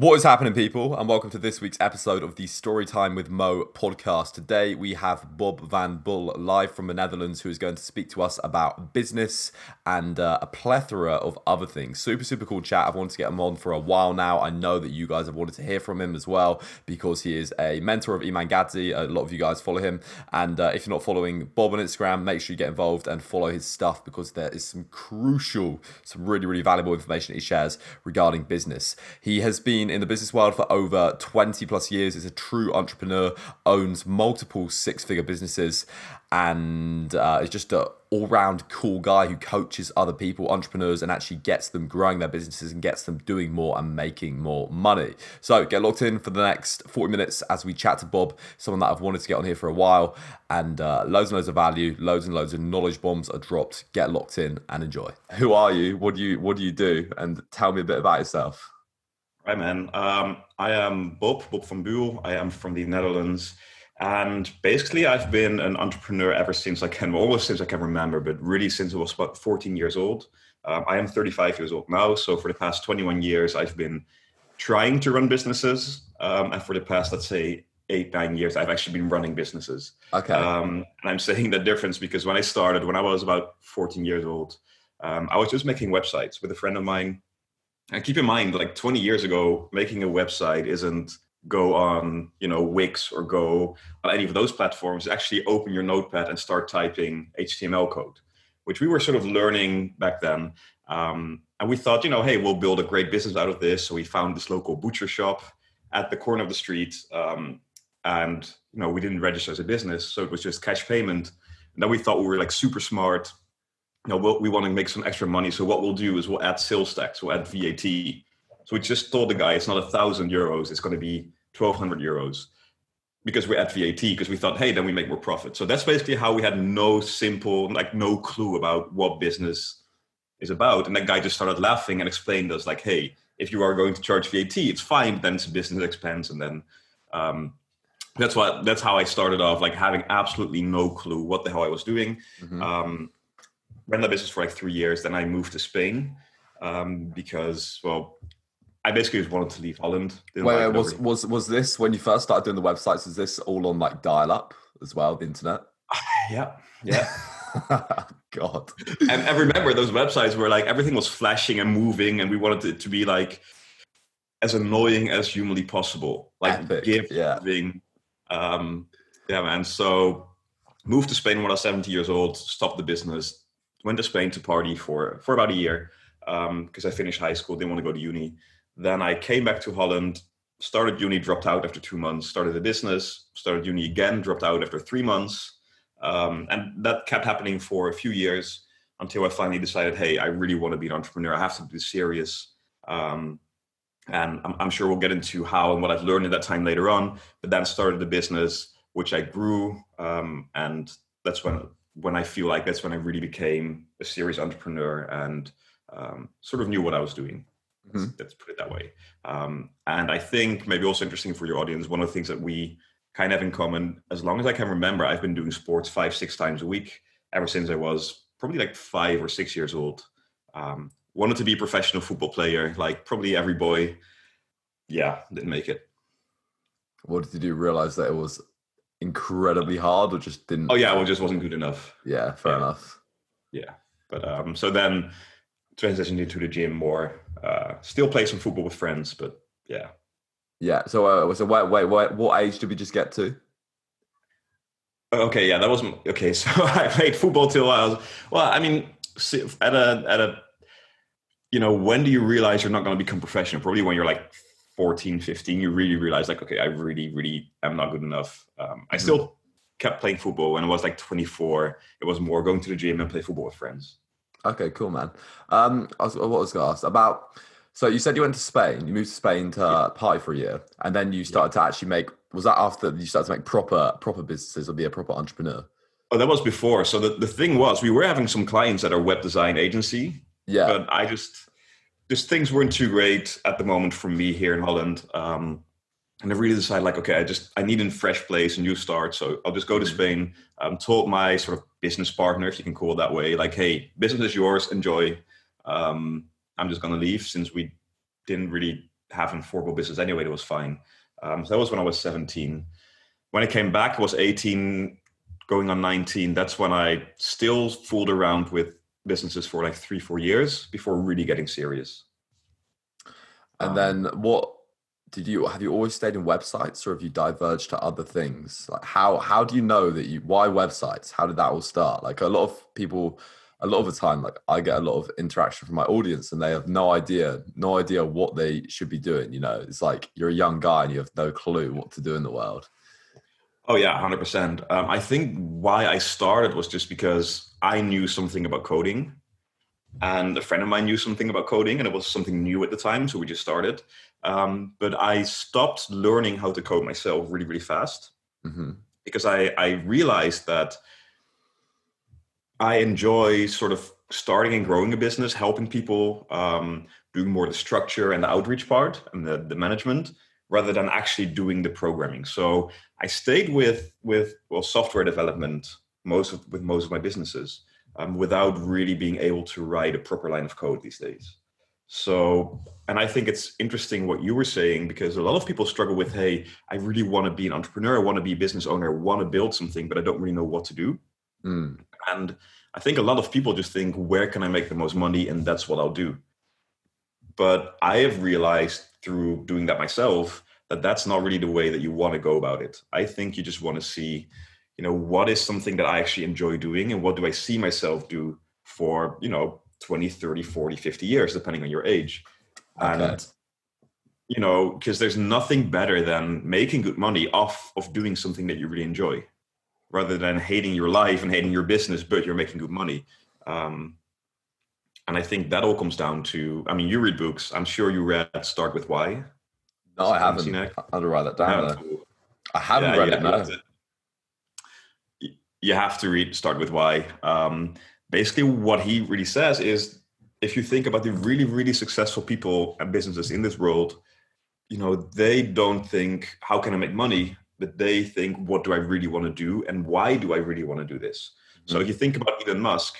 What is happening, people, and welcome to this week's episode of the Storytime with Mo podcast. Today we have Bob Van Buul live from the Netherlands, who is going to speak to us about business and uh, a plethora of other things. Super, super cool chat. I've wanted to get him on for a while now. I know that you guys have wanted to hear from him as well because he is a mentor of Iman Gadzhi. A lot of you guys follow him, and uh, if you're not following Bob on Instagram, make sure you get involved and follow his stuff because there is some crucial, some really, really valuable information he shares regarding business. He has been in the business world for over 20 plus years. Is a true entrepreneur, owns multiple six figure businesses, and uh, is just a all round cool guy who coaches other people, entrepreneurs, and actually gets them growing their businesses and gets them doing more and making more money. So get locked in for the next 40 minutes as we chat to Bob, someone that I've wanted to get on here for a while, and uh, loads and loads of value, loads and loads of knowledge bombs are dropped. Get locked in and enjoy. Who are you? What do you What do you do? And tell me a bit about yourself. Hi, man. Um, I am Bob, Bob van Buul. I am from the Netherlands. And basically, I've been an entrepreneur ever since I can, almost since I can remember, but really since I was about 14 years old. Um, I am 35 years old now. So for the past 21 years, I've been trying to run businesses. Um, and for the past, let's say, eight, nine years, I've actually been running businesses. Okay. Um, and I'm saying the difference because when I started, when I was about 14 years old, um, I was just making websites with a friend of mine and keep in mind, like 20 years ago, making a website isn't go on, you know, Wix or go on any of those platforms. Actually, open your notepad and start typing HTML code, which we were sort of learning back then. Um, and we thought, you know, hey, we'll build a great business out of this. So we found this local butcher shop at the corner of the street. Um, and, you know, we didn't register as a business. So it was just cash payment. And then we thought we were like super smart you know, we'll, we want to make some extra money. So what we'll do is we'll add sales tax, we'll add VAT. So we just told the guy it's not a thousand euros, it's going to be 1200 euros because we add VAT because we thought, hey, then we make more profit. So that's basically how we had no simple, like no clue about what business is about. And that guy just started laughing and explained us like, hey, if you are going to charge VAT, it's fine, then it's a business expense. And then um, that's what that's how I started off, like having absolutely no clue what the hell I was doing. Mm-hmm. Um, ran that business for like three years. Then I moved to Spain um, because, well, I basically just wanted to leave Holland. Wait, like was was was this when you first started doing the websites? Is this all on like dial up as well, the internet? yeah, yeah. God. And I remember those websites where like everything was flashing and moving, and we wanted it to be like as annoying as humanly possible, like Epic. give yeah. Um, yeah, man. So moved to Spain when I was 70 years old, stopped the business, went to Spain to party for for about a year because um, I finished high school, didn't want to go to uni. Then I came back to Holland, started uni, dropped out after two months, started a business, started uni again, dropped out after three months, um, and that kept happening for a few years until I finally decided, hey, I really want to be an entrepreneur. I have to be serious. Um, and I'm, I'm, sure we'll get into how and what I've learned in that time later on. But then started a business which I grew, um, and that's when when I feel like that's when I really became a serious entrepreneur and um, sort of knew what I was doing. Let's, mm-hmm. let's put it that way. Um, and I think maybe also interesting for your audience, one of the things that we kind of have in common, as long as I can remember, I've been doing sports five, six times a week ever since I was probably like five or six years old. Um, wanted to be a professional football player, like probably every boy. Yeah, didn't make it. What did you realize that it was incredibly hard or just didn't? Oh yeah, well, just wasn't good enough. Yeah, fair yeah. enough. Yeah, but um, so then transitioned into the gym more. Uh, still play some football with friends, but yeah. Yeah. So, uh, so wait, wait, wait, what age did we just get to? Okay, yeah, that wasn't okay. So I played football till I was well. I mean, at a at a you know, when do you realize you're not going to become professional? Probably when you're like 14, 15, you really realize like, okay, I really, really am not good enough. Um, I mm-hmm. still kept playing football when I was like 24. It was more going to the gym and play football with friends. Okay, cool, man. Um, I was, what was going to ask about? So you said you went to Spain. You moved to Spain to yeah. party for a year, and then you started yeah. to actually make. Was that after you started to make proper proper businesses or be a proper entrepreneur? Oh, that was before. So the, the thing was, we were having some clients at our web design agency. Yeah. But I just just things weren't too great at the moment for me here in Holland. Um, and I really decided like, okay, I just I need a fresh place, a new start. So I'll just go to mm-hmm. Spain. Um, told my sort of business partner, if you can call it that way, like, hey, business is yours, enjoy. Um, I'm just gonna leave since we didn't really having formal business anyway. It was fine. Um, so that was when I was 17. When I came back, I was 18, going on 19. That's when I still fooled around with businesses for like three, four years before really getting serious. And um, then what did you have you always stayed in websites or have you diverged to other things? Like how how do you know that you why websites? How did that all start? Like a lot of people a lot of the time like I get a lot of interaction from my audience and they have no idea no idea what they should be doing, you know. It's like you're a young guy and you have no clue what to do in the world. Oh yeah, 100%. Um, I think why I started was just because I knew something about coding and a friend of mine knew something about coding and it was something new at the time so we just started um, but i stopped learning how to code myself really really fast mm-hmm. because I, I realized that i enjoy sort of starting and growing a business helping people um, doing more the structure and the outreach part and the, the management rather than actually doing the programming so i stayed with with well software development most of with most of my businesses um, without really being able to write a proper line of code these days. So, and I think it's interesting what you were saying because a lot of people struggle with, hey, I really want to be an entrepreneur, I want to be a business owner, I want to build something, but I don't really know what to do. Mm. And I think a lot of people just think, where can I make the most money? And that's what I'll do. But I have realized through doing that myself that that's not really the way that you want to go about it. I think you just want to see you know what is something that i actually enjoy doing and what do i see myself do for you know 20 30 40 50 years depending on your age okay. and you know because there's nothing better than making good money off of doing something that you really enjoy rather than hating your life and hating your business but you're making good money um, and i think that all comes down to i mean you read books. I'm sure you read start with why? No i haven't. i had to write that down yeah, i haven't yeah, read yeah, it no. you have to read start with why. Um, basically, what he really says is, if you think about the really really successful people and businesses in this world, you know they don't think how can I make money, but they think what do I really want to do? And why do I really want to do this. Mm-hmm. So if you think about Elon Musk,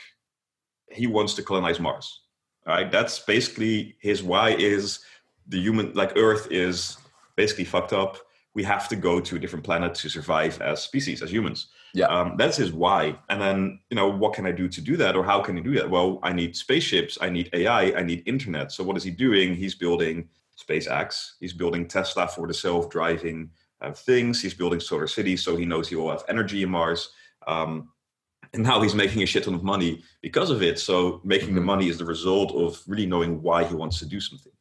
he wants to colonize Mars. Right, that's basically his why is the human like Earth is basically fucked up. We have to go to a different planet to survive as species, as humans. Yeah. Um, that's his why. And then, you know, what can I do to do that? Or how can I do that? Well, I need spaceships, I need AI, I need internet. So what is he doing? He's building SpaceX, he's building Tesla for the self-driving uh, things, he's building solar cities, so he knows he will have energy in Mars. Um, and now he's making a shit ton of money because of it. So making mm-hmm. the money is the result of really knowing why he wants to do something.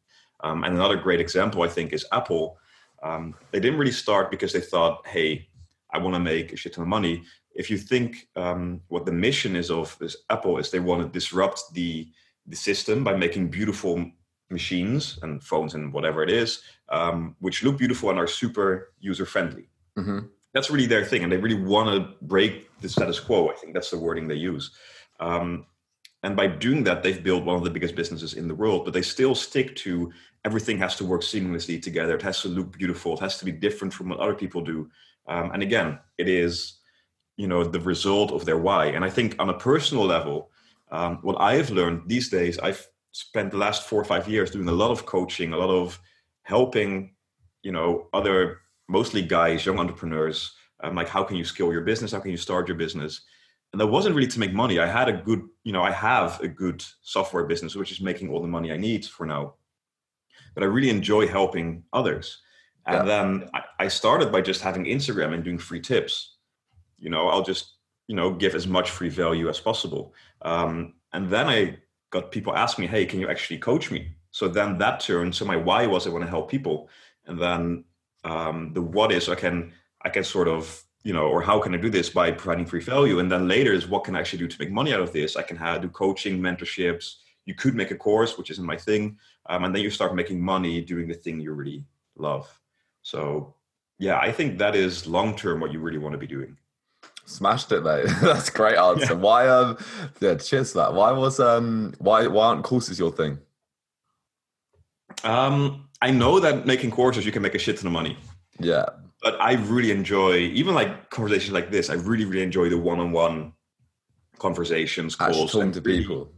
Um, and another great example, I think, is Apple. Um, they didn't really start because they thought, hey, I want to make a shit ton of money. If you think um, what the mission is of this Apple is they want to disrupt the the system by making beautiful machines and phones and whatever it is, um, which look beautiful and are super user friendly. Mm-hmm. That's really their thing, and they really want to break the status quo. I think that's the wording they use. Um, and by doing that, they've built one of the biggest businesses in the world. But they still stick to everything has to work seamlessly together. It has to look beautiful. It has to be different from what other people do. Um, and again, it is, you know, the result of their why. And I think on a personal level, um, what I have learned these days, I've spent the last four or five years doing a lot of coaching, a lot of helping, you know, other mostly guys, young entrepreneurs. Um, like, how can you scale your business? How can you start your business? And that wasn't really to make money. I had a good, you know, I have a good software business, which is making all the money I need for now. But I really enjoy helping others. And yeah. then I started by just having Instagram and doing free tips. You know, I'll just, you know, give as much free value as possible. Um, and then I got people ask me, hey, can you actually coach me? So then that turned. So my why was I want to help people. And then um, the what is I can I can sort of you know or how can I do this by providing free value. And then later is what can I actually do to make money out of this? I can have, do coaching, mentorships. You could make a course, which isn't my thing, um, and then you start making money doing the thing you really love. So yeah, I think that is long term what you really want to be doing. Smashed it, mate. That's a great answer. Yeah. Why um yeah, cheers that. Why was um why why aren't courses your thing? Um I know that making courses you can make a shit ton of money. Yeah. But I really enjoy even like conversations like this, I really, really enjoy the one on one conversations, calls. Talking to really, people.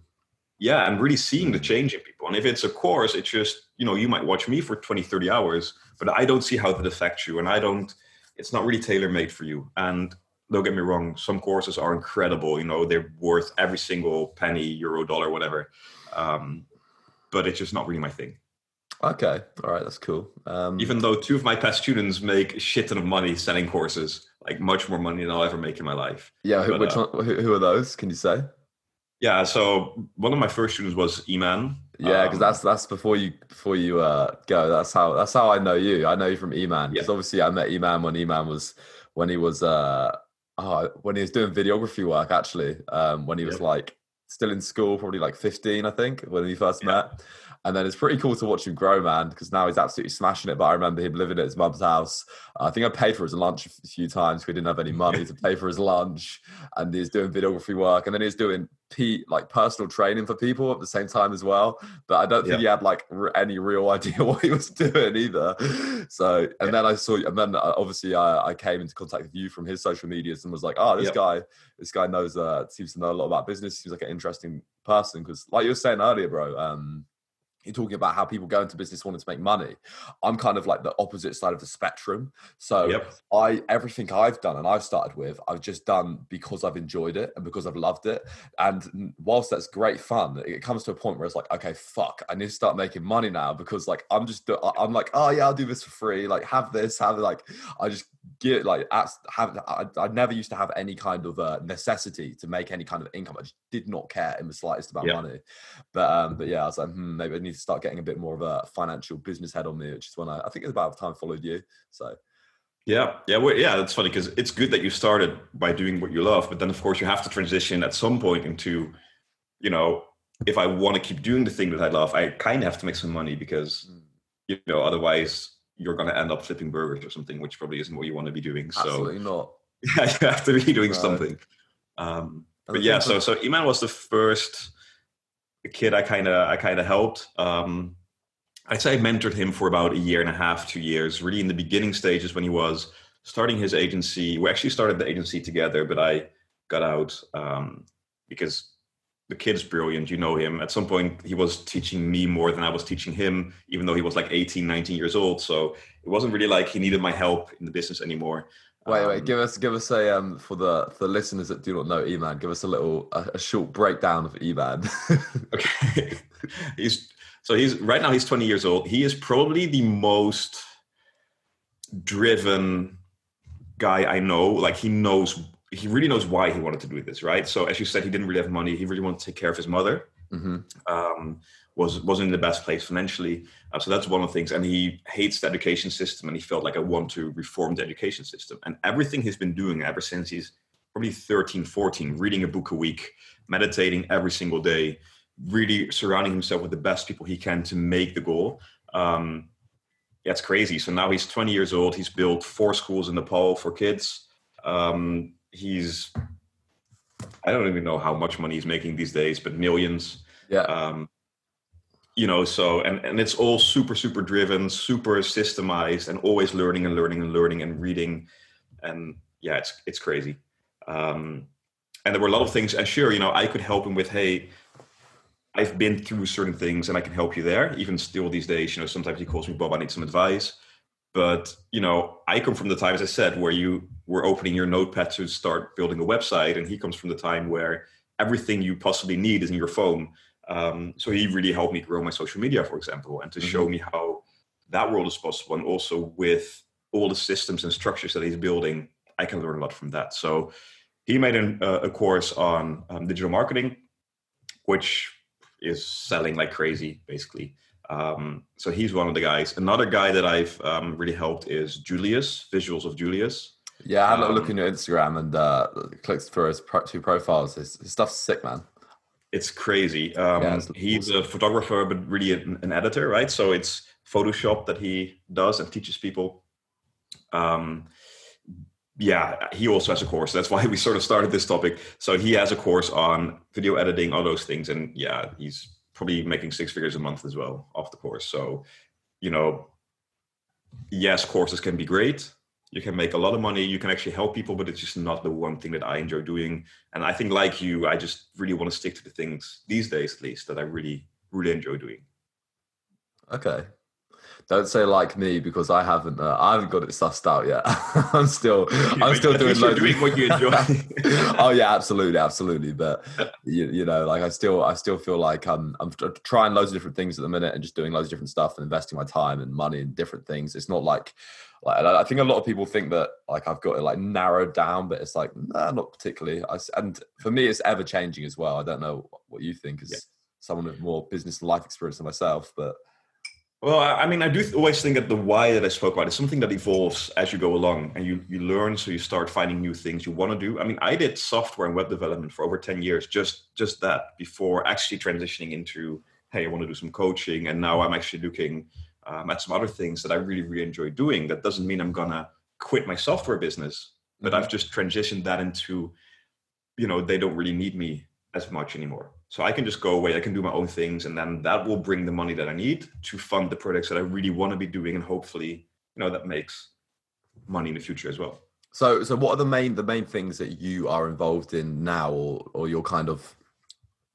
yeah and really seeing the change in people and if it's a course it's just you know you might watch me for 20 30 hours but i don't see how that affects you and i don't it's not really tailor made for you and don't get me wrong some courses are incredible you know they're worth every single penny euro dollar whatever um, but it's just not really my thing Okay, all right, that's cool. Um, even though two of my past students make a shit ton of money selling courses like much more money than i'll ever make in my life yeah, who, but, which uh, one, who, who are those? Can you say? yeah so one of my first students was Iman Yeah, because Um, that's that's before you before you uh, go. That's how that's how I know you. I know you from Iman because Yeah. obviously I met Iman when Iman was when he was uh oh, when he was doing videography work actually. Um, when he was like still in school, probably like fifteen, I think, when we first Yeah. met. And then it's pretty cool to watch him grow, man, because now he's absolutely smashing it. But I remember him living at his mum's house. I think I paid for his lunch a few times. We didn't have any money to pay for his lunch, and he's doing videography work, and then he's doing P like personal training for people at the same time as well. But I don't think Yeah. he had like r- any real idea what he was doing either. So, and Yeah. then I saw, and then uh, obviously I, I came into contact with you from his social medias and was like, oh, this Yeah. guy, this guy knows, uh, seems to know a lot about business. Seems like an interesting person because, like you were saying earlier, bro. Um, you're talking about how people go into business wanting to make money. I'm kind of like the opposite side of the spectrum. So Yep. I everything I've done and I've started with, I've just done because I've enjoyed it and because I've loved it. And whilst that's great fun, it comes to a point where it's like, okay, fuck, I need to start making money now because like I'm just I'm like, oh yeah, I'll do this for free. Like have this, have like I just get like have I, I never used to have any kind of uh, necessity to make any kind of income. I just did not care in the slightest about Yeah. money. But um, but yeah, I was like, hmm, maybe I need to start getting a bit more of a financial business head on me, which is when I I think it's about the time I followed you. So Yeah, yeah, well, yeah. That's funny because it's good that you started by doing what you love, but then of course you have to transition at some point into, you know, if I want to keep doing the thing that I love, I kind of have to make some money because, Mm. you know, otherwise you're going to end up flipping burgers or something, which probably isn't what you want to be doing. So absolutely not. yeah, you have to be doing something. Um, but yeah, so so Iman was the first kid I kind of I kind of helped. Um, I'd say I mentored him for about a year and a half, two years, really in the beginning stages when he was starting his agency. We actually started the agency together, but I got out um, because the kid's brilliant. You know him. At some point, he was teaching me more than I was teaching him, even though he was like 18, 19 years old. So it wasn't really like he needed my help in the business anymore. Wait, wait, Um, give us give us a um for the for the listeners that do not know Iman, give us a little a, a short breakdown of Iman. Okay. he's so he's right now he's 20 years old. He is probably the most driven guy I know. Like he knows he really knows why he wanted to do this, right? So as you said, he didn't really have money. He really wanted to take care of his mother. hmm Um, was wasn't in the best place financially. Uh, so that's one of the things. And he hates the education system, and he felt like I want to reform the education system. And everything he's been doing ever since he's probably 13, 14, reading a book a week, meditating every single day, really surrounding himself with the best people he can to make the goal. Um, yeah, it's crazy. So now he's 20 years old. He's built four schools in Nepal for kids. Um, he's, I don't even know how much money he's making these days, but millions. Yeah. Um, you know, so, and, and it's all super, super driven, super systemized, and always learning and learning and learning and reading. And yeah, it's, it's crazy. Um, and there were a lot of things, and sure, you know, I could help him with, hey, I've been through certain things and I can help you there. Even still these days, you know, sometimes he calls me, Bob, I need some advice. But, you know, I come from the time, as I said, where you were opening your notepad to start building a website. And he comes from the time where everything you possibly need is in your phone. Um, so he really helped me grow my social media, for example, and to show me how that world is possible. And also with all the systems and structures that he's building, I can learn a lot from that. So he made an, uh, a course on um, digital marketing, which is selling like crazy, basically. Um, so he's one of the guys. Another guy that I've um, really helped is Julius, Visuals of Julius. Yeah, I had a little look Um, in your Instagram and uh clicked through his pro- two profiles. His, his stuff's sick, man. It's crazy. Um, Yeah, it's he's a photographer, but really an, an editor, right? So it's Photoshop that he does and teaches people. Um, yeah, he also has a course. That's why we sort of started this topic. So he has a course on video editing, all those things, and yeah, he's probably making six figures a month as well off the course. So, you know, yes, courses can be great. You can make a lot of money you can actually help people but it's just not the one thing that i enjoy doing. And i think like you i just really want to stick to the things these days at least that i really really enjoy doing. Okay don't say like me because I haven't. Uh, I haven't got it sussed out yet. I'm still. I'm still doing, doing what you enjoy. oh yeah, absolutely, absolutely. But you, you know, like I still, I still feel like I'm, I'm trying loads of different things at the minute and just doing loads of different stuff and investing my time and money in different things. It's not like, like I think a lot of people think that like I've got it like narrowed down, but it's like nah, not particularly. I, and for me, it's ever changing as well. I don't know what you think as yeah. someone with more business and life experience than myself, but well, I mean, I do always think that the why that I spoke about is something that evolves as you go along and you, you learn. So you start finding new things you want to do. I mean, I did software and web development for over 10 years, just, just that before actually transitioning into, hey, I want to do some coaching. And now I'm actually looking um, at some other things that I really, really enjoy doing. That doesn't mean I'm going to quit my software business, but mm-hmm. I've just transitioned that into, you know, they don't really need me as much anymore. So I can just go away, I can do my own things, and then that will bring the money that I need to fund the projects that I really want to be doing, and hopefully, you know, that makes money in the future as well. So, so what are the main the main things that you are involved in now, or or your kind of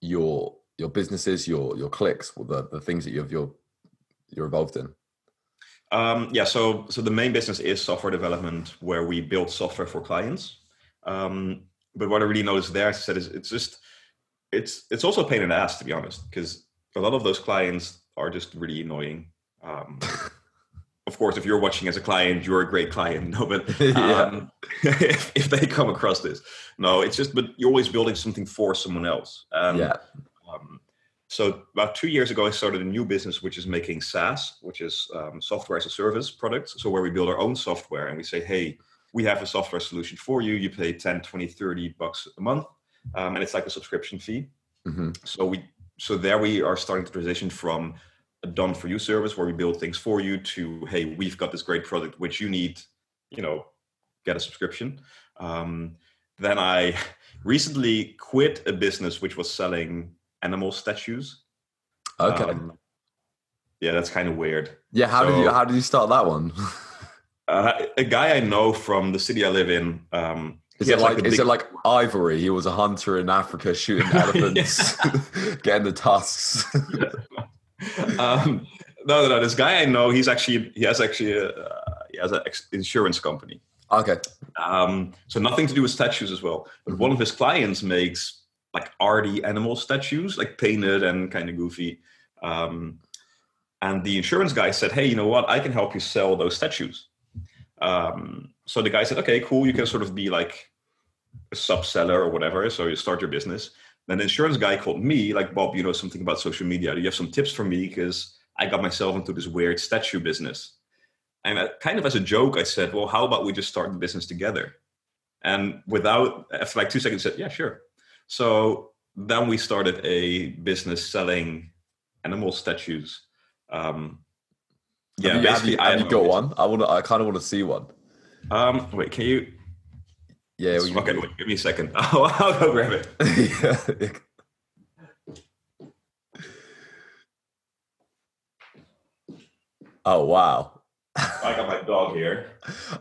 your your businesses, your your clicks, or the the things that you've you're you're involved in? Um, yeah, so so the main business is software development, where we build software for clients. Um, but what I really noticed there, I said, is it's just it's it's also a pain in the ass to be honest, because a lot of those clients are just really annoying. Um, of course, if you're watching as a client, you're a great client. No, but um, if, if, they come across this, no, it's just. But you're always building something for someone else. Um, yeah. Um, so about two years ago, I started a new business, which is making SaaS, which is um, software as a service products. So where we build our own software and we say, hey, we have a software solution for you. You pay 10, 20, 30 bucks a month um, and it's like a subscription fee. Mm-hmm. So we so there we are starting to transition from a done for you service where we build things for you to hey we've got this great product which you need you know get a subscription. Um, then I recently quit a business which was selling animal statues. Okay. Um, yeah, that's kind of weird. Yeah, how so, did you how did you start that one? uh, a guy I know from the city I live in. Um, is it like, like is big... it like Ivory? He was a hunter in Africa shooting elephants, getting the tusks. um, no, no, no. This guy I know, he's actually he has actually a, uh, he has an insurance company. Okay. Um, so nothing to do with statues as well. But mm-hmm. one of his clients makes like arty animal statues, like painted and kind of goofy. Um, and the insurance guy said, "Hey, you know what? I can help you sell those statues." Um, so the guy said, okay, cool. You can sort of be like a sub seller or whatever. So you start your business. Then the insurance guy called me, like, Bob, you know something about social media. Do you have some tips for me? Because I got myself into this weird statue business. And kind of as a joke, I said, well, how about we just start the business together? And without, after like two seconds, said, yeah, sure. So then we started a business selling animal statues. Um, yeah, have you, have you, have you got one? I want. I kind of want to see one. Um, wait, can you? Yeah. Well, okay, wait, give me a second. Oh, I'll go grab it. yeah. Oh wow. I got my dog here.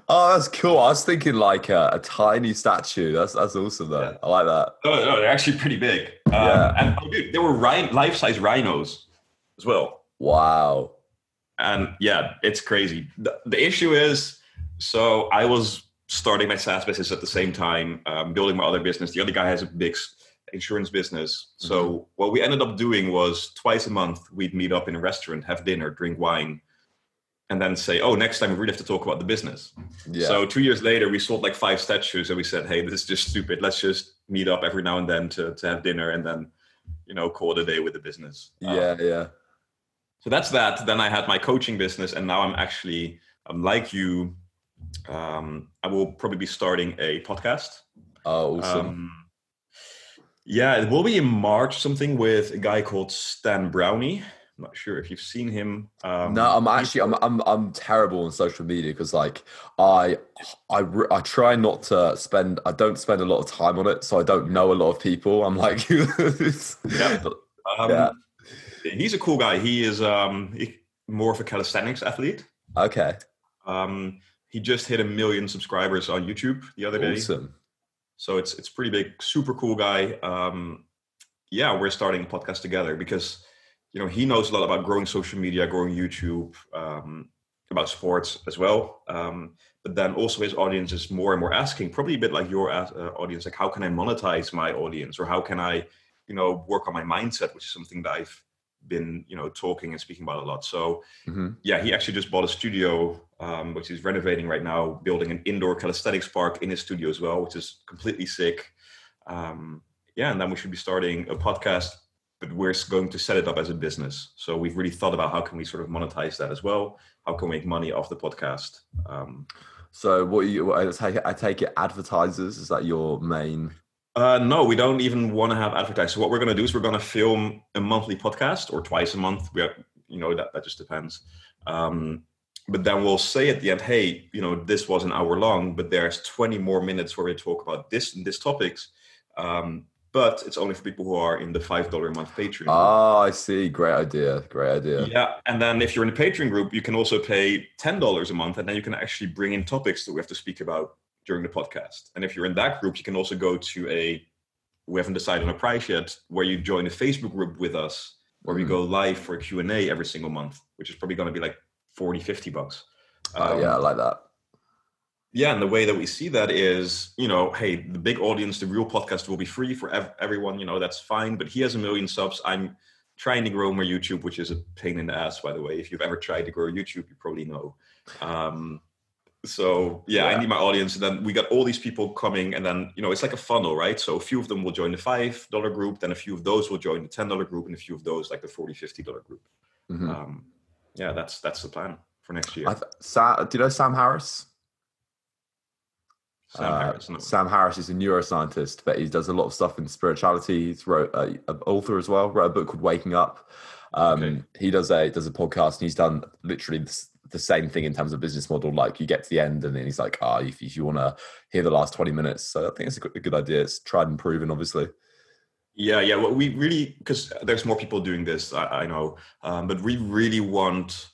Oh, that's cool. I was thinking like a, a tiny statue. That's that's awesome though. Yeah. I like that. Oh no, they're actually pretty big. Um, yeah. And oh, dude, they were life-size rhinos as well. Wow and yeah, it's crazy. The, the, issue is, so I was starting my SaaS business at the same time, um, building my other business. The other guy has a big insurance business. So mm-hmm. what we ended up doing was twice a month we'd meet up in a restaurant, have dinner, drink wine, and then say, "Oh, next time we really have to talk about the business." Yeah. So two years later, we sold like five statues, and we said, "Hey, this is just stupid. Let's just meet up every now and then to to have dinner, and then, you know, call it a day with the business." Yeah, um, yeah so that's that. Then I had my coaching business, and now I'm actually um, like you. Um, I will probably be starting a podcast. Oh, awesome. Um, yeah, it will be in March. Something with a guy called Stan Browney. I'm not sure if you've seen him. Um, no, I'm actually I'm I'm I'm terrible on social media because like I I I try not to spend I don't spend a lot of time on it, so I don't know a lot of people. I'm like, yeah. Um, yeah he's a cool guy. He is um, he, more of a calisthenics athlete. Okay. Um, he just hit a million subscribers on YouTube the other day. Awesome. So it's it's pretty big, super cool guy. Um, yeah, we're starting a podcast together because you know he knows a lot about growing social media, growing YouTube, um, about sports as well. Um, but then also his audience is more and more asking, probably a bit like your uh, audience, like how can I monetize my audience, or how can I, you know, work on my mindset, which is something that I've been, you know, talking and speaking about a lot. So hmm yeah, he actually just bought a studio, um, which he's renovating right now, building an indoor calisthenics park in his studio as well, which is completely sick. Um, yeah, and then we should be starting a podcast, but we're going to set it up as a business. So we've really thought about how can we sort of monetize that as well. How can we make money off the podcast? Um, So what you I take it, I take it advertisers is that your main Uh, no, we don't even want to have advertising. So what we're going to do is we're going to film a monthly podcast or twice a month. We, are, you know, that that just depends. Um, but then we'll say at the end, hey, you know, this was an hour long, but there's 20 more minutes where we talk about this and this topics. Um, but it's only for people who are in the five dollar a month Patreon. Oh, I see. Great idea. Great idea. Yeah, and then if you're in the Patreon group, you can also pay ten dollars a month, and then you can actually bring in topics that we have to speak about during the podcast. And if you're in that group, you can also go to a we haven't decided on a price yet, where you join a Facebook group with us, where we Mhm. go live for a Q and A every single month, which is probably going to be like 40, 50 bucks. Oh, Um, yeah, I like that. yeah, and the way that we see that is, you know, hey, the big audience, the real podcast will be free for ev- everyone. You know, that's fine. But he has a million subs. I'm trying to grow my YouTube, which is a pain in the ass, by the way. If you've ever tried to grow YouTube, you probably know. Um, so yeah, Yeah. I need my audience, and then we got all these people coming, and then you know, it's like a funnel, right? So a few of them will join the five dollar group, then a few of those will join the ten dollar group, and a few of those like the 40 50 dollar group. Mhm. Um, yeah, that's that's the plan for next year. I th- Sa- do you know Sam Harris? Sam Uh, Harris, no. Sam Harris is a neuroscientist, but he does a lot of stuff in spirituality. He's wrote uh, an author as well. Wrote a book called Waking Up. Um, Okay. He does a does a podcast, and he's done literally the, the same thing in terms of business model. Like you get to the end, and then he's like, "Ah, if, if you want to hear the last twenty minutes." So I think it's a good, a good idea. It's tried and proven, obviously. Yeah, yeah. Well, we really because there's more people doing this. I, I know, um, but we really want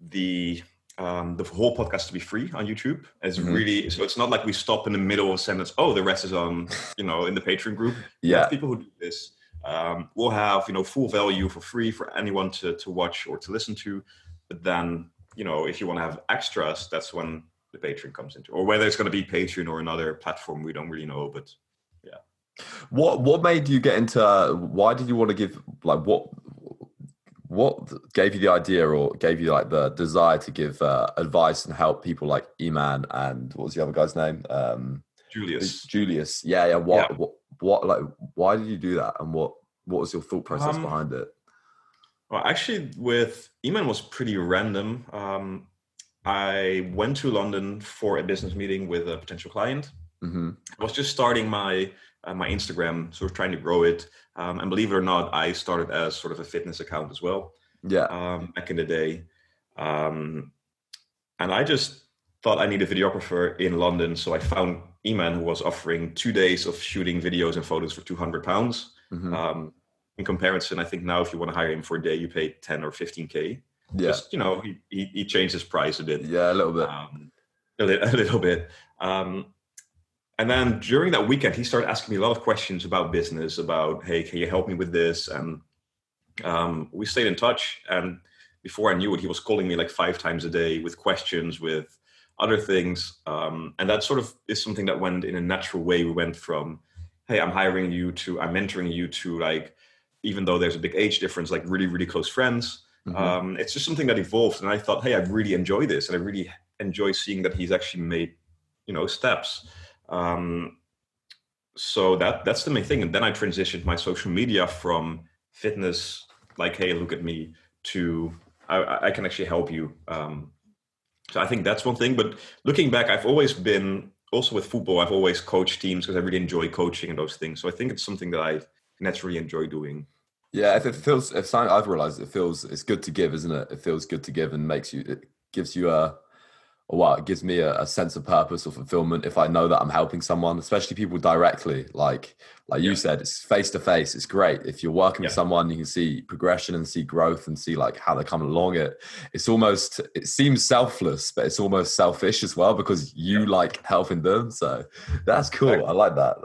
the um, the whole podcast to be free on YouTube. It's Mhm. really so it's not like we stop in the middle of a sentence. Oh, the rest is on you know in the Patreon group. Yeah, people who do this. Um, we'll have you know full value for free for anyone to to watch or to listen to. But then you know if you want to have extras, that's when the Patreon comes into, or whether it's going to be Patreon or another platform, we don't really know. But yeah, What what made you get into? Why did you want to give like what? What gave you the idea or gave you like the desire to give uh, advice and help people like Iman and what was the other guy's name? Um, Julius. Julius. Yeah, yeah. What, Yeah. what, what, like, why did you do that, and what, what was your thought process Um, behind it? Well, actually, with Iman was pretty random. Um, I went to London for a business meeting with a potential client. hmm I was just starting my uh, my Instagram, sort of trying to grow it. Um, and believe it or not, I started as sort of a fitness account as well Yeah. um, back in the day. Um, and I just thought I need a videographer in London, so I found Iman, who was offering two days of shooting videos and photos for two hundred pounds. hmm Um, in comparison, I think now if you want to hire him for a day, you pay 10 or 15K. yeah. Just, you know, he, he, he changed his price a bit, Yeah, a little bit. um, a, li- a little bit. Um, and then during that weekend, he started asking me a lot of questions about business, about, hey, can you help me with this? And um, we stayed in touch. And before I knew it, he was calling me like five times a day with questions, with other things. Um, and that sort of is something that went in a natural way. We went from, hey, I'm hiring you to, I'm mentoring you to like, even though there's a big age difference, like really, really close friends. Mhm. Um, it's just something that evolved. And I thought, hey, I really enjoy this. And I really enjoy seeing that he's actually made, you know, steps. Um, so that that's the main thing. And then I transitioned my social media from fitness, like, hey, look at me, to I, I can actually help you. Um, so I think that's one thing. But looking back, I've always been also with football. I've always coached teams because I really enjoy coaching and those things. So I think it's something that I naturally enjoy doing. Yeah, if it feels, if something I've realized, it feels it's good to give, isn't it? It feels good to give and makes you, it gives you a or what it gives me a, a, sense of purpose or fulfillment if I know that I'm helping someone, especially people directly. Like like yeah. you said, it's face to face. It's great if you're working yeah. with someone, you can see progression and see growth and see like how they're coming along. It it's almost it seems selfless, but it's almost selfish as well because you yeah. like helping them. So that's cool. I like that.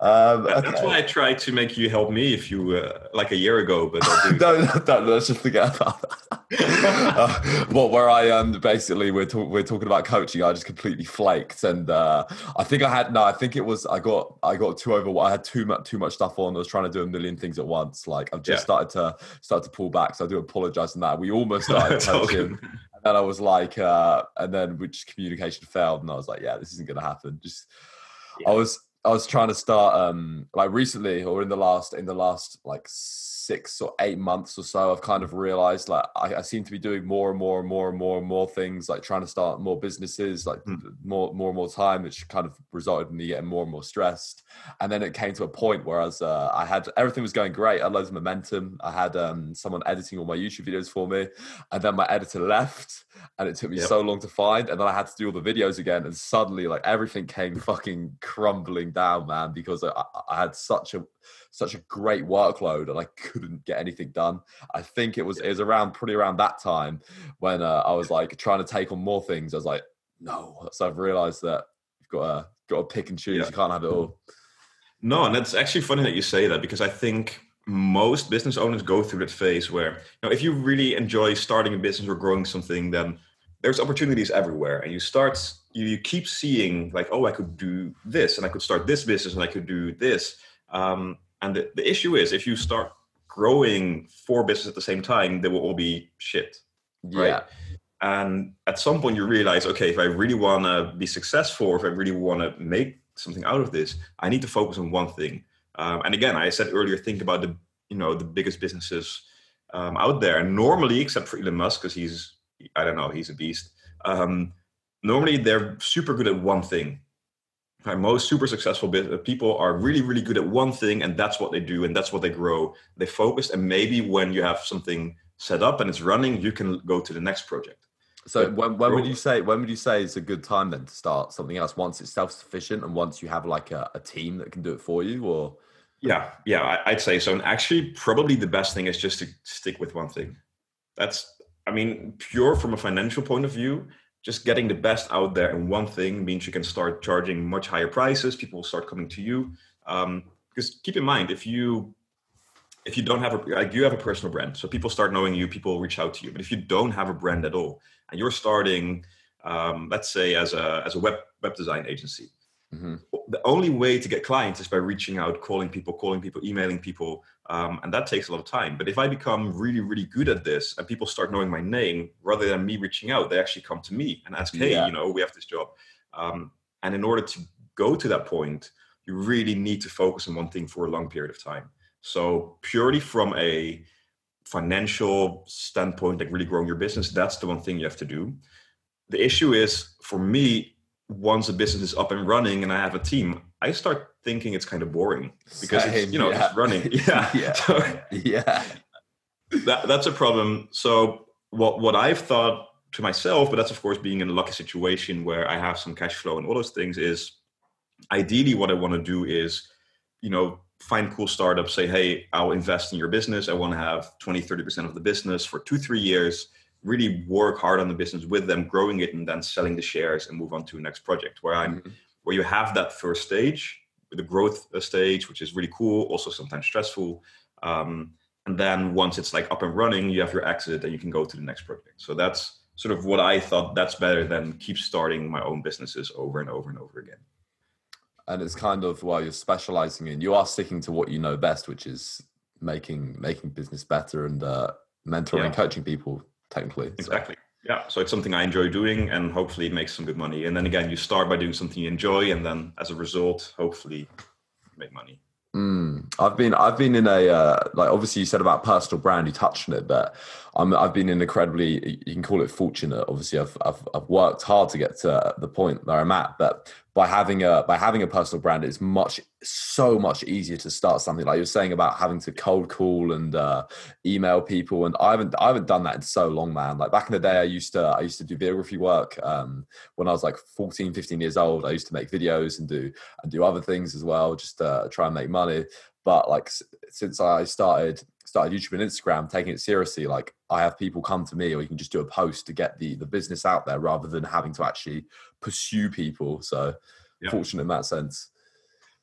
Um, okay. That's why I tried to make you help me if you uh, like a year ago, but no, no, no, let's just forget about that. uh, well, where I um basically we're talk- we're talking about coaching, I just completely flaked, and uh, I think I had no, I think it was I got I got too over. I had too much too much stuff on. I was trying to do a million things at once. Like I've just yeah. started to start to pull back, so I do apologize on that. We almost started coaching. and then I was like, uh, and then which communication failed, and I was like, yeah, this isn't going to happen. Just, yeah. I was I was trying to start um like recently or in the last in the last like six or eight months or so, I've kind of realized like I, I, seem to be doing more and more and more and more and more things, like trying to start more businesses, like mm. more more and more time, which kind of resulted in me getting more and more stressed. And then it came to a point where I was uh, I had everything was going great, I had loads of momentum. I had um, someone editing all my YouTube videos for me, and then my editor left, and it took me yep. so long to find, and then I had to do all the videos again, and suddenly like everything came fucking crumbling down, man, because I, I had such a such a great workload and I couldn't get anything done. I think it was it was around pretty around that time when uh, I was like trying to take on more things. I was like, no. So I've realized that you've got to got to pick and choose. Yeah. You can't have it all. No, and it's actually funny that you say that because I think most business owners go through that phase where you know if you really enjoy starting a business or growing something, then there's opportunities everywhere, and you start you, you keep seeing like, oh, I could do this, and I could start this business, and I could do this. Um, and the, the issue is if you start growing four businesses at the same time, they will all be shit. Right. Yeah. And at some point you realize, okay, if I really want to be successful, if I really want to make something out of this, I need to focus on one thing. Um, and again, I said earlier, think about the you know the biggest businesses um, out there. And normally, except for Elon Musk, because he's I don't know, he's a beast. Um, normally, they're super good at one thing. Most super successful people are really really good at one thing and that's what they do and that's what they grow. They focus and maybe when you have something set up and it's running you can go to the next project. So but when, when would you say when would you say is a good time then to start something else? Once it's self-sufficient and once you have like a, a team that can do it for you or yeah yeah i'd say so and actually probably the best thing is just to stick with one thing. That's i mean pure from a financial point of view just getting the best out there in one thing means you can start charging much higher prices people will start coming to you um, because keep in mind if you if you don't have a like you have a personal brand so people start knowing you people reach out to you but if you don't have a brand at all and you're starting um, let's say as a as a web web design agency Mm-hmm. The only way to get clients is by reaching out, calling people, calling people, emailing people, um, and that takes a lot of time. But if I become really, really good at this, and people start knowing my name, rather than me reaching out, they actually come to me and ask, "Hey, yeah. you know, we have this job." Um, and in order to go to that point, you really need to focus on one thing for a long period of time. So purely from a financial standpoint, like really growing your business, that's the one thing you have to do. The issue is for me, once a business is up and running and I have a team, I start thinking it's kind of boring because Same, it's, you know yeah. it's running. Yeah, yeah, so, yeah. That that's a problem. So what what I've thought to myself, but that's of course being in a lucky situation where I have some cash flow and all those things is ideally what I want to do is, you know, find cool startups, say, hey, I'll invest in your business. I want to have 20, 30% of the business for two, three years really work hard on the business with them, growing it, and then selling the shares and move on to the next project. Where I'm, mm-hmm. where you have that first stage, the growth uh, stage, which is really cool, also sometimes stressful. Um, and then once it's like up and running, you have your exit and you can go to the next project. So that's sort of what I thought. That's better than keep starting my own businesses over and over and over again. And it's kind of while you're specializing in, you are sticking to what you know best, which is making making business better and uh, mentoring, yeah. coaching people technically. Exactly. So. Yeah. So it's something I enjoy doing and hopefully it makes some good money. And then again, you start by doing something you enjoy and then as a result, hopefully make money. Mm. I've been I've been in a uh, like obviously you said about personal brand you touched on it but I'm, I've been an incredibly, you can call it fortunate. Obviously, I've, I've, I've worked hard to get to the point where I'm at, but by having a by having a personal brand, it's much so much easier to start something like you're saying about having to cold call and uh, email people. And I haven't I haven't done that in so long, man. Like back in the day, I used to I used to do videography work um, when I was like 14, 15 years old. I used to make videos and do and do other things as well, just to try and make money. But like since I started started YouTube and Instagram, taking it seriously, like I have people come to me, or you can just do a post to get the the business out there rather than having to actually pursue people. So yeah. fortunate in that sense.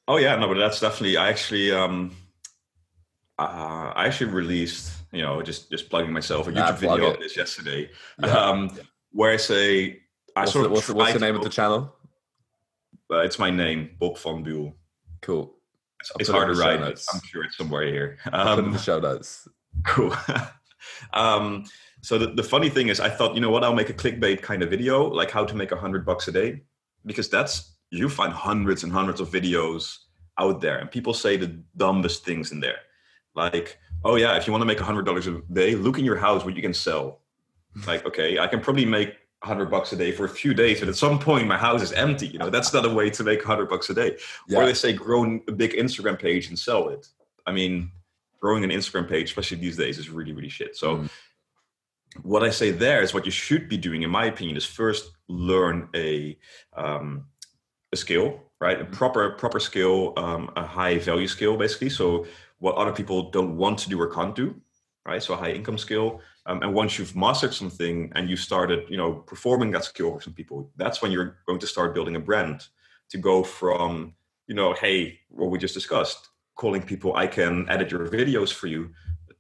Oh yeah, no, but that's definitely. I actually, um, uh, I actually released, you know, just just plugging myself a YouTube video of this yesterday, yeah. um, where I say I what's sort the, of what's, the, what's the name of the channel? Uh, it's my name, Bob van Buul. Cool. It's, it's hard to write. I'm sure it's somewhere here. Um, put in the show notes. Cool. um, so the, the funny thing is, I thought, you know what, I'll make a clickbait kind of video, like how to make a hundred bucks a day, because that's you find hundreds and hundreds of videos out there, and people say the dumbest things in there, like, oh yeah, if you want to make a hundred dollars a day, look in your house what you can sell. like, okay, I can probably make 100 bucks a day for a few days but at some point my house is empty you know? That's not a way to make 100 bucks a day. Yeah. or they say grow a big instagram page and sell it. I mean growing an instagram page especially these days is really really shit. So mm. what i say there is what you should be doing in my opinion is first learn a um, a skill right? A mm. proper proper skill um, a high value skill basically. So what other people don't want to do or can't do right? So a high income skill um, and once you've mastered something and you started, you know, performing that skill for some people, that's when you're going to start building a brand to go from, you know, hey, what we just discussed, calling people, I can edit your videos for you,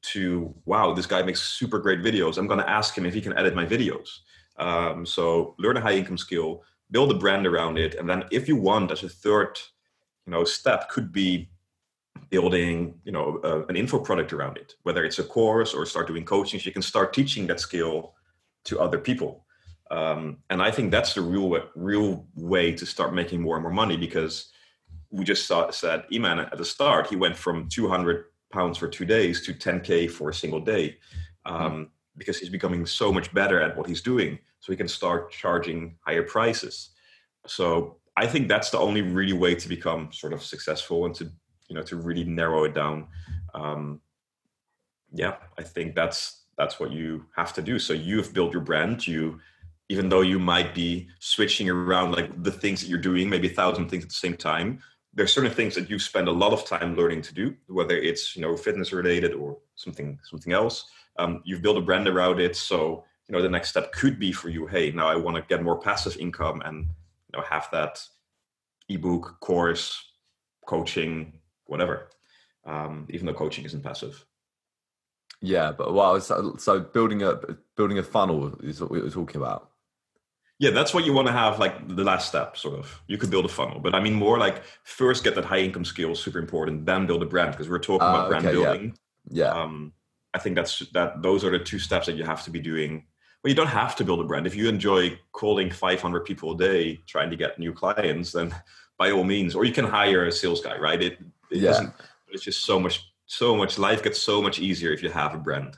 to wow, this guy makes super great videos. I'm going to ask him if he can edit my videos. Um, so learn a high income skill, build a brand around it, and then if you want, as a third, you know, step, could be building you know uh, an info product around it. Whether it's a course or start doing coaching so you can start teaching that skill to other people. Um, and i think that's the real real way to start making more and more money because we just saw, said iman at the start he went from 200 pounds for two days to 10k for a single day um, mm-hmm. because he's becoming so much better at what he's doing so he can start charging higher prices. So i think that's the only really way to become sort of successful and to you know to really narrow it down. Um, yeah i think that's that's what you have to do. So you've built your brand. You even though you might be switching around like the things that you're doing maybe a thousand things at the same time there's certain things that you spend a lot of time learning to do whether it's you know fitness related or something something else. Um, you've built a brand around it. So you know the next step could be for you hey now i want to get more passive income and you know have that ebook course coaching whatever, um, even though coaching isn't passive. Yeah, but well, so, so building a building a funnel is what we were talking about. Yeah, that's what you want to have, like the last step, sort of. You could build a funnel, but I mean more like first get that high income skill, super important, then build a brand because we're talking uh, about brand okay, building. Yeah. yeah. Um, I think that's that. Those are the two steps that you have to be doing. Well, you don't have to build a brand. If you enjoy calling 500 people a day trying to get new clients, then by all means, or you can hire a sales guy, right? It it yeah. doesn't it's just so much so much life gets so much easier if you have a brand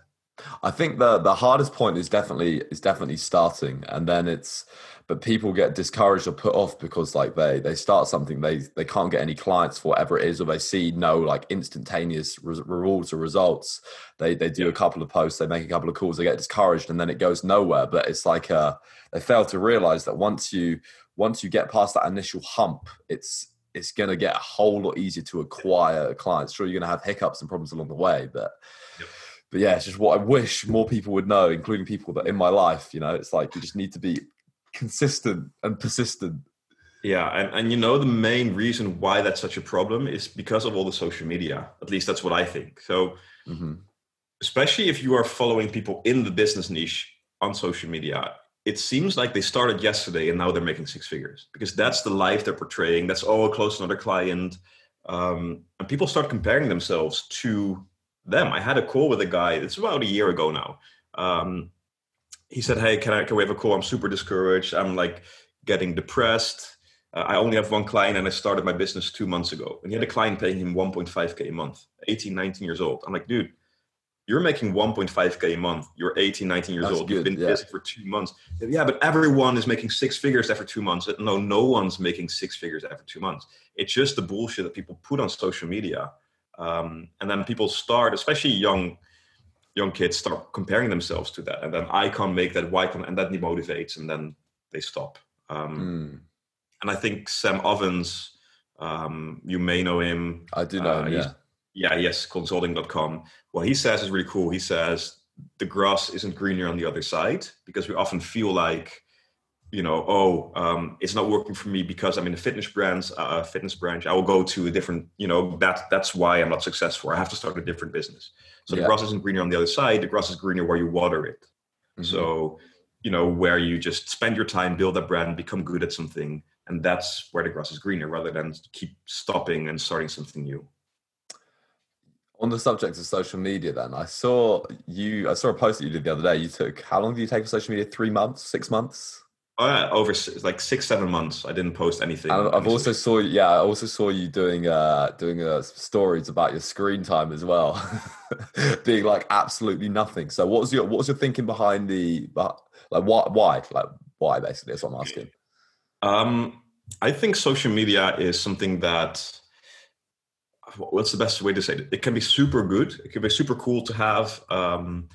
i think the the hardest point is definitely is definitely starting and then it's but people get discouraged or put off because like they they start something they they can't get any clients for whatever it is or they see no like instantaneous re- rewards or results they they do a couple of posts they make a couple of calls they get discouraged and then it goes nowhere but it's like uh they fail to realize that once you once you get past that initial hump it's it's going to get a whole lot easier to acquire clients. Sure, you're going to have hiccups and problems along the way, but yep. but yeah, it's just what I wish more people would know, including people that in my life. You know, it's like you just need to be consistent and persistent. Yeah, and, and you know the main reason why that's such a problem is because of all the social media. At least that's what I think. So, mm-hmm. especially if you are following people in the business niche on social media, it seems like they started yesterday and now they're making six figures because that's the life they're portraying. That's all close to another client. Um, and people start comparing themselves to them. I had a call with a guy, it's about a year ago now. Um, he said, Hey, can I can we have a call? I'm super discouraged. I'm like getting depressed. Uh, I only have one client and I started my business two months ago. And he had a client paying him 1.5K a month, 18, 19 years old. I'm like, dude, you're making 1.5k a month. You're 18 19 years That's old. Good, you've been yeah. busy for two months. Yeah but everyone is making six figures after two months. No no one's making six figures after two months. It's just the bullshit that people put on social media um, and then people start especially young young kids start comparing themselves to that. And then i can't make that why can't and that demotivates and then they stop. Um, Mm, and i think sam ovens um, you may know him. I do know. Uh, him, yeah. Yeah, yes, consulting.com. What he says is really cool. He says the grass isn't greener on the other side because we often feel like, you know, oh, um, it's not working for me because I'm in a fitness branch. Uh, fitness branch. I will go to a different. You know, that that's why I'm not successful. I have to start a different business. So Yeah. the grass isn't greener on the other side. The grass is greener where you water it. Mhm. So, you know, where you just spend your time, build a brand, become good at something, and that's where the grass is greener, rather than keep stopping and starting something new. On the subject of social media, then I saw you. I saw a post that you did the other day. You took how long did you take for social media? Three months? Six months? Oh, yeah, over like six, seven months, I didn't post anything. And I've also social- saw, yeah, I also saw you doing, uh, doing uh, stories about your screen time as well, being like absolutely nothing. So, what was your, what was your thinking behind the, like, why, why, like, why? Basically, that's what I'm asking. Um, I think social media is something that. What's the best way to say it? It can be super good. It can be super cool to have. Um,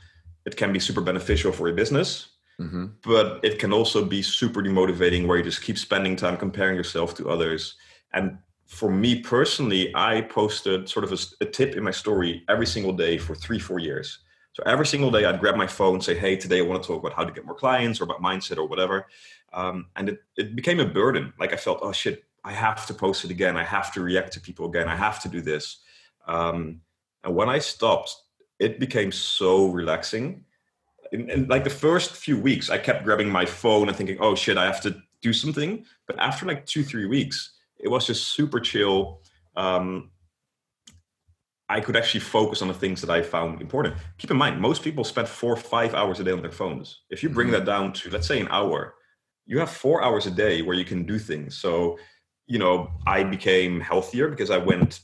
it can be super beneficial for your business, hmm but it can also be super demotivating where you just keep spending time comparing yourself to others. And for me personally, I posted sort of a tip in my story every single day for three, four years. So every single day, I'd grab my phone, say, "Hey, today I want to talk about how to get more clients, or about mindset, or whatever." Um, and it it became a burden. Like I felt, "Oh shit, I have to post it again. I have to react to people again. I have to do this." Um, and when I stopped, it became so relaxing. In, like the first few weeks, I kept grabbing my phone and thinking, "Oh shit, I have to do something." But after like two, three weeks, it was just super chill. Um, I could actually focus on the things that I found important. Keep in mind, most people spend four, five hours a day on their phones. If you bring Mhm. that down to, let's say, an hour, you have four hours a day where you can do things. So, you know, I became healthier because I went,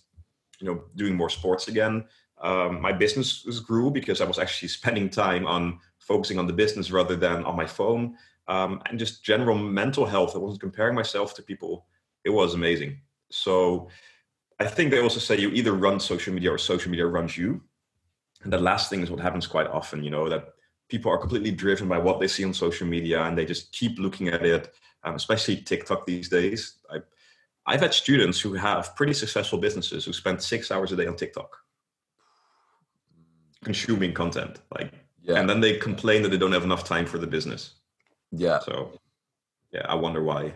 you know, doing more sports again. Um, my business grew because I was actually spending time on focusing on the business rather than on my phone. Um, and just general mental health. I wasn't comparing myself to people. It was amazing. So I think they also say you either run social media or social media runs you. And the last thing is what happens quite often, you know, that people are completely driven by what they see on social media and they just keep looking at it, um, especially TikTok these days. I, I've had students who have pretty successful businesses who spend six hours a day on TikTok consuming content. Like, Yeah, and then they complain that they don't have enough time for the business. yeah. So, yeah, I wonder why.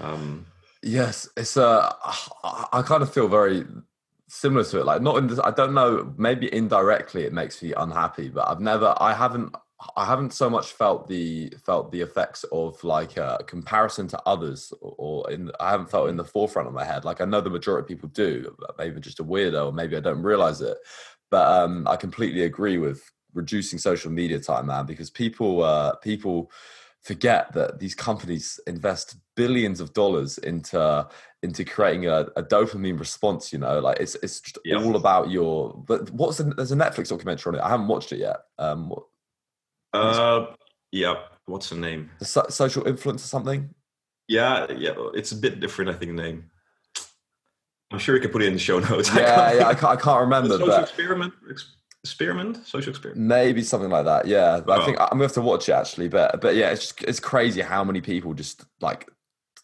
Um, Yes, it's uh, I I kind of feel very similar to it. Like not in this, I don't know, maybe indirectly it makes me unhappy, but I've never, I haven't, I haven't so much felt the felt the effects of like uh, comparison to others, or, in I haven't felt in the forefront of my head. Like I know the majority of people do, maybe just a weirdo, or maybe I don't realize it. But um, I completely agree with reducing social media time, man, because people, uh, people forget that these companies invest billions of dollars into into creating a, a dopamine response you know like it's it's Yeah. all about your but what's the, there's a netflix documentary on it i haven't watched it yet um what, uh, yeah, what's the name? the so, social influence or something Yeah, yeah, it's a bit different, I think, name. I'm sure you can put it in the show notes. I yeah can't yeah i can't, I can't remember social but experiment, ex- experiment, social experiment. maybe something like that yeah but i Oh. think i'm gonna have to watch it actually but but yeah it's just it's crazy how many people just like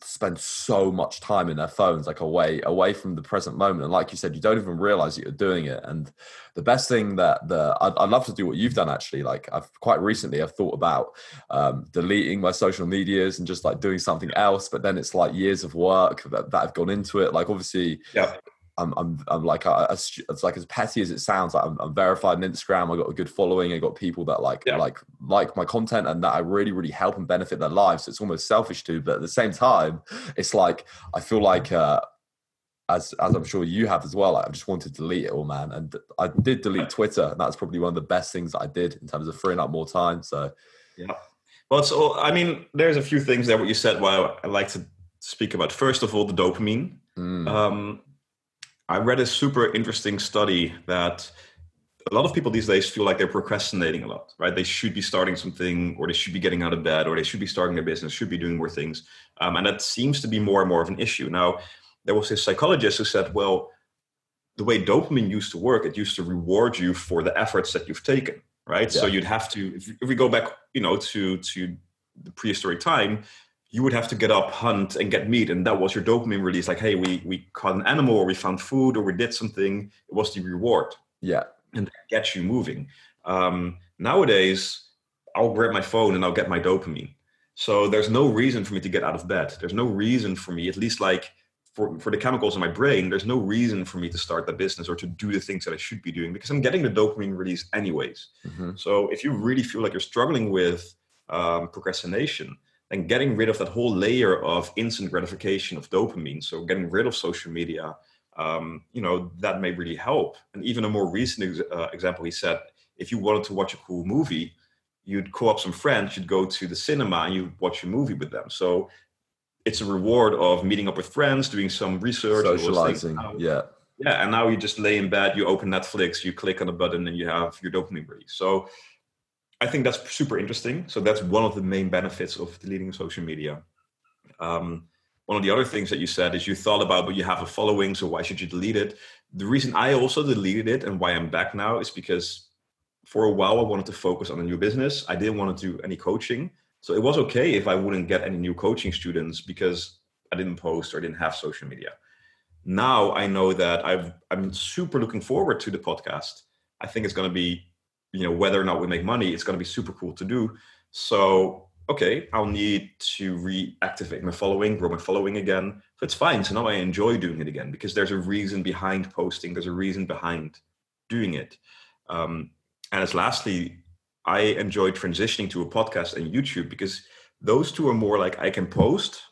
spend so much time in their phones like away away from the present moment. And like you said you don't even realize that you're doing it. And the best thing that the I'd, I'd love to do what you've done actually. Like i've quite recently i've thought about um, deleting my social medias and just like doing something else. But then it's like years of work that, that have gone into it. Like obviously Yeah, I'm, I'm, I'm like, a, a it's like as petty as it sounds. Like I'm, I'm verified on Instagram. I got a good following. I got people that like, Yeah. like, like my content, and that I really, really help and benefit their lives. So it's almost selfish too, but at the same time, it's like I feel like, uh, as as I'm sure you have as well. Like, I just wanted to delete it all, man. And I did delete Twitter, and that's probably one of the best things that I did in terms of freeing up more time. So yeah. Well, all. I mean, there's a few things there. What you said, well, I like to speak about. First of all, the dopamine. mm, Um, I read a super interesting study that a lot of people these days feel like they're procrastinating a lot, right? They should be starting something, or they should be getting out of bed, or they should be starting a business, should be doing more things, um, and that seems to be more and more of an issue now. There was this psychologist who said, "Well, the way dopamine used to work, it used to reward you for the efforts that you've taken, right? Yeah. So you'd have to, if, if we go back, you know, to to the prehistoric time, you would have to get up, hunt, and get meat, and that was your dopamine release. Like, hey, we we caught an animal, or we found food, or we did something. It was the reward. Yeah, and that gets you moving. Um, nowadays, I'll grab my phone and I'll get my dopamine. So there's no reason for me to get out of bed. There's no reason for me, at least like for, for the chemicals in my brain, there's no reason for me to start that business or to do the things that I should be doing because I'm getting the dopamine release anyways. Mm-hmm. So if you really feel like you're struggling with um, procrastination, then getting rid of that whole layer of instant gratification of dopamine, so getting rid of social media, um, you know, that may really help. And even a more recent ex- uh, example, he said, if you wanted to watch a cool movie, you'd call up some friends, you'd go to the cinema and you'd watch a movie with them. So it's a reward of meeting up with friends, doing some research, socializing. Yeah. Yeah. And now you just lay in bed, you open Netflix, you click on a button, and you have your dopamine release. So I think that's super interesting. So that's one of the main benefits of deleting social media. Um, one of the other things that you said is you thought about, but you have a following, so why should you delete it? The reason I also deleted it and why I'm back now is because for a while I wanted to focus on a new business. I didn't want to do any coaching. So it was okay if I wouldn't get any new coaching students because I didn't post or didn't have social media. Now I know that I've, I'm super looking forward to the podcast. I think it's going to be, you know, whether or not we make money, it's going to be super cool to do. So okay, I'll need to reactivate my following, grow my following again. So it's fine. So now I enjoy doing it again because there's a reason behind posting. There's a reason behind doing it. Um, and as lastly, I enjoy transitioning to a podcast and YouTube because those two are more like I can post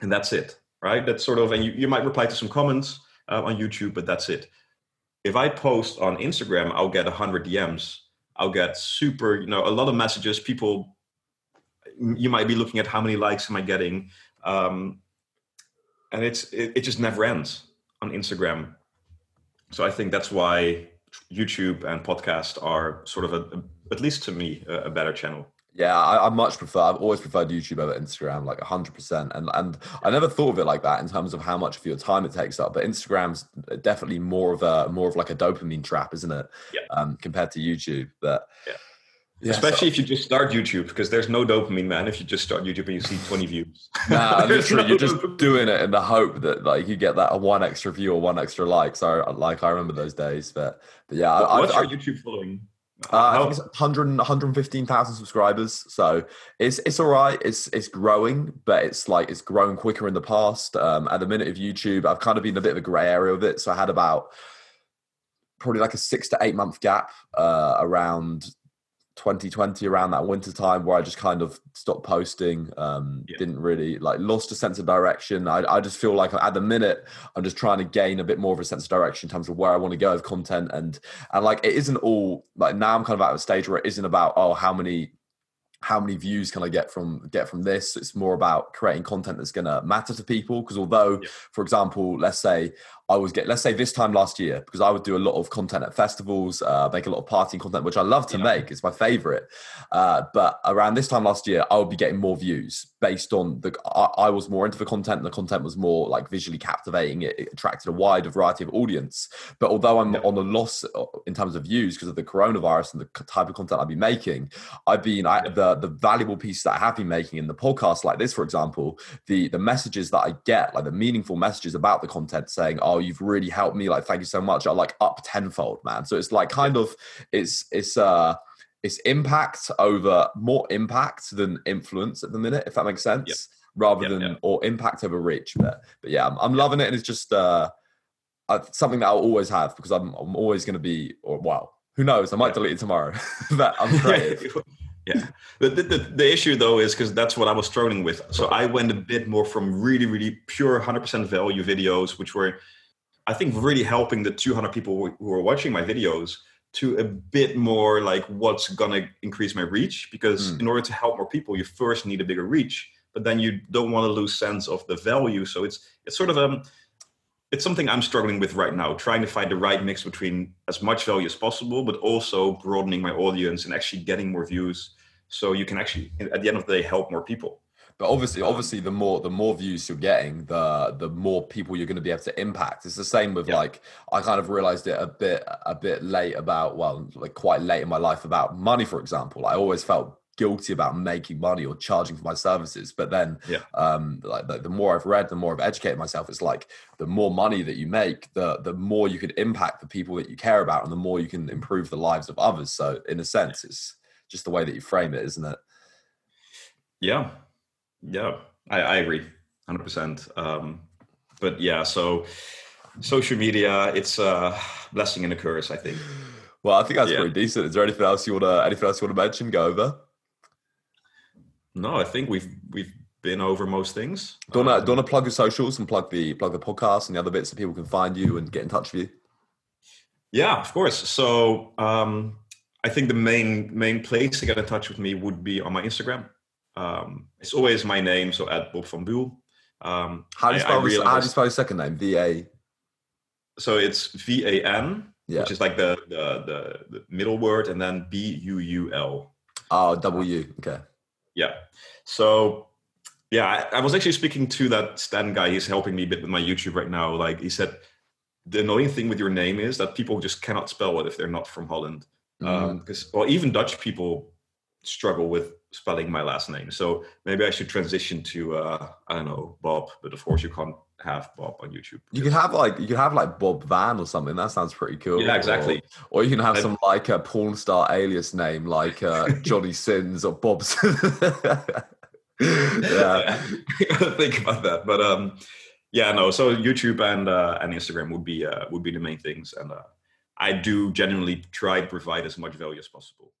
and that's it, right? That's sort of, and you, you might reply to some comments uh, on YouTube, but that's it. If I post on Instagram, I'll get 100 DMs. I'll get super, you know, a lot of messages. People you might be looking at how many likes am I getting, um, and it's it, it just never ends on Instagram. So I think that's why YouTube and podcast are sort of a, a at least to me a, a better channel. Yeah, I, I, much prefer. I've always preferred YouTube over Instagram, like hundred percent. And and I never thought of it like that in terms of how much of your time it takes up. But Instagram's definitely more of a more of like a dopamine trap, isn't it? Yeah. Um, compared to YouTube, but yeah. Yeah, Especially so. if you just start YouTube, because there's no dopamine, man. If you just start YouTube and you see 20 views, nah, literally, no you're just doing it in the hope that like you get that one extra view or one extra like. So, like, I remember those days, but but yeah, what, what's I, your I, YouTube following? Uh, I think it's 100, 115,000 subscribers. So it's it's all right. It's it's growing, but it's like it's grown quicker in the past. Um, at the minute of YouTube, I've kind of been a bit of a grey area of it. So I had about probably like a six to eight month gap uh, around 2020 around that winter time where I just kind of stopped posting. Um, yeah. Didn't really like lost a sense of direction. I, I just feel like at the minute I'm just trying to gain a bit more of a sense of direction in terms of where I want to go with content and and like it isn't all like now I'm kind of at a stage where it isn't about oh how many how many views can I get from get from this? It's more about creating content that's going to matter to people. Because although, yeah. for example, let's say I was get let's say this time last year because I would do a lot of content at festivals, uh, make a lot of partying content, which I love to yeah. make. It's my favorite. Uh, but around this time last year, I would be getting more views based on the. I, I was more into the content, and the content was more like visually captivating. It, it attracted a wider variety of audience. But although I'm yeah. on a loss uh, in terms of views because of the coronavirus and the type of content I've been making, I've been I, the the valuable piece that I have been making in the podcast, like this, for example, the the messages that I get, like the meaningful messages about the content, saying, "Oh, you've really helped me. Like, thank you so much. I like up tenfold, man. So it's like kind of it's it's uh it's impact over more impact than influence at the minute, if that makes sense. Yep. Rather yep, than yep. or impact over reach. But but yeah, I'm, I'm loving it, and it's just uh, uh something that I'll always have because I'm I'm always going to be or well, who knows? I might delete it tomorrow. but I'm creative. yeah the, the, the, issue though is because that's what i was struggling with so i went a bit more from really really pure 100% value videos which were I think really helping the 200 people who are watching my videos to a bit more like what's gonna increase my reach because mm. in order to help more people you first need a bigger reach but then you don't want to lose sense of the value so it's it's sort of a it's something I'm struggling with right now, trying to find the right mix between as much value as possible, but also broadening my audience and actually getting more views. So you can actually, at the end of the day, help more people. But obviously, obviously, the more the more views you're getting, the the more people you're going to be able to impact. It's the same with yeah. like I kind of realized it a bit a bit late about well, like quite late in my life about money, for example. I always felt guilty about making money or charging for my services. But then, yeah. um, like the, the, more I've read, the more I've educated myself. It's like the more money that you make, the the more you can impact the people that you care about, and the more you can improve the lives of others. So, in a sense, it's just the way that you frame it, isn't it? Yeah, yeah, I, I agree, hundred um, percent. But yeah, so social media, it's a blessing and a curse, I think. Well, I think that's yeah. pretty decent. Is there anything else you want to anything else you want to mention? Go over. No, I think we've we've been over most things. Don't um, plug your socials and plug the plug the podcast and the other bits so people can find you and get in touch with you? Yeah, of course. So um, I think the main main place to get in touch with me would be on my Instagram. Um, it's always my name, so at Bob van Buul. Um, how do you spell, realized, how do you spell your second name? V A. So it's V A N, yeah. which is like the, the the the middle word, and then B U U L. Oh, W. Okay. Yeah. So yeah, I, I, was actually speaking to that Stan guy. He's helping me a bit with my YouTube right now. Like he said, the annoying thing with your name is that people just cannot spell it if they're not from Holland. Because mm. um, well, even Dutch people struggle with spelling my last name. So maybe I should transition to uh, I don't know Bob, but of course you can't have Bob on YouTube. You can have like you can have like Bob Van or something. That sounds pretty cool. Yeah, exactly. Or, or you can have some like a porn star alias name like uh, Johnny Sins or Bob. yeah, think about that. But um, yeah, no. So YouTube and uh, and Instagram would be uh, would be the main things, and uh, I do genuinely try to provide as much value as possible.